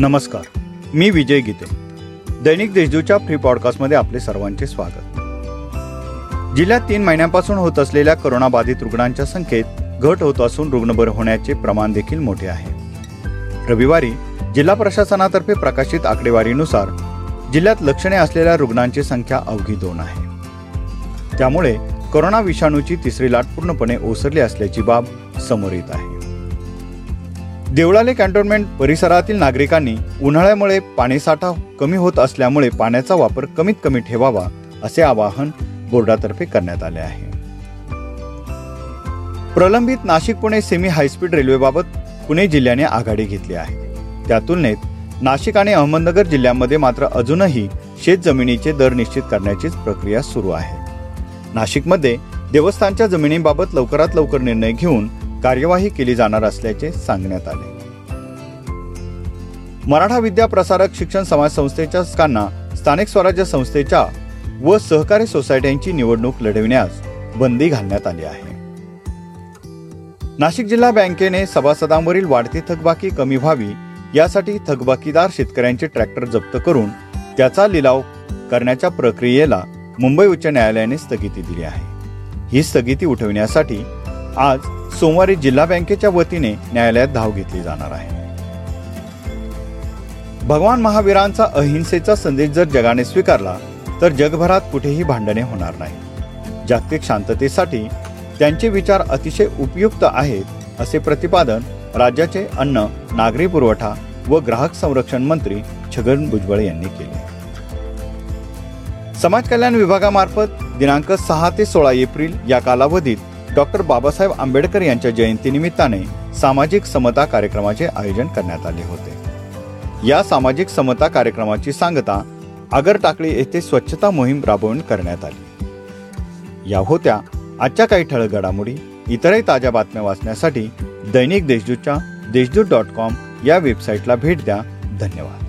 नमस्कार मी विजय गीते. दैनिक देशदूतच्या फ्री पॉडकास्टमध्ये आपले सर्वांचे स्वागत. जिल्ह्यात तीन महिन्यांपासून होत असलेल्या करोनाबाधित रुग्णांच्या संख्येत घट होत असून रुग्ण बरे होण्याचे प्रमाण देखील मोठे आहे. रविवारी जिल्हा प्रशासनातर्फे प्रकाशित आकडेवारीनुसार जिल्ह्यात लक्षणे असलेल्या रुग्णांची संख्या अवघी दोन आहे. त्यामुळे कोरोना विषाणूची तिसरी लाट पूर्णपणे ओसरली असल्याची बाब समोर येत आहे. देवळाले कॅन्टोन्मेंट परिसरातील नागरिकांनी उन्हाळ्यामुळे पाणीसाठा कमी होत असल्यामुळे पाण्याचा वापर कमीत कमी ठेवावा असे आवाहन बोर्डातर्फे करण्यात आले आहे. प्रलंबित Nashik Pune semi high speed रेल्वेबाबत Pune जिल्ह्याने आघाडी घेतली आहे. त्या तुलनेत नाशिक आणि अहमदनगर जिल्ह्यांमध्ये मात्र अजूनही शेत जमिनीचे दर निश्चित करण्याचीच प्रक्रिया सुरू आहे. नाशिकमध्ये देवस्थानच्या जमिनीबाबत लवकरात लवकर निर्णय घेऊन कार्यवाही केली जाणार असल्याचे सांगण्यात आले. मराठा विद्या प्रसारक शिक्षण समाज संस्थेच्या स्थानिक स्वराज्य संस्थेच्या व सहकारी सोसायट्यांची निवडणूक लढविण्यास बंदी घालण्यात आली आहे. नाशिक जिल्हा बँकेने सभासदांवरील वाढती थकबाकी कमी व्हावी यासाठी थकबाकीदार शेतकऱ्यांचे ट्रॅक्टर जप्त करून त्याचा लिलाव करण्याच्या प्रक्रियेला मुंबई उच्च न्यायालयाने स्थगिती दिली आहे. ही स्थगिती उठवण्यासाठी आज सोमवारी जिल्हा बँकेच्या वतीने न्यायालयात धाव घेतली जाणार आहे. भगवान महावीरांचा अहिंसेचा संदेश जर जगाने स्वीकारला तर जगभरात कुठेही भांडणे होणार नाही. जागतिक शांततेसाठी त्यांचे विचार अतिशय उपयुक्त आहेत असे प्रतिपादन राज्याचे अन्न नागरी पुरवठा व ग्राहक संरक्षण मंत्री छगन भुजबळ यांनी केले. समाज कल्याण विभागामार्फत दिनांक सहा ते सोळा एप्रिल या कालावधीत डॉक्टर बाबासाहेब आंबेडकर यांच्या जयंतीनिमित्ताने सामाजिक समता कार्यक्रमाचे आयोजन करण्यात आले होते. या सामाजिक समता कार्यक्रमाची सांगता आगर टाकळी येथे स्वच्छता मोहीम राबवून करण्यात आली. या होत्या आजच्या काही ठळक घडामोडी. इतरही ताज्या बातम्या वाचण्यासाठी दैनिक देशदूतच्या देशदूत डॉट कॉम या वेबसाईटला भेट द्या. धन्यवाद.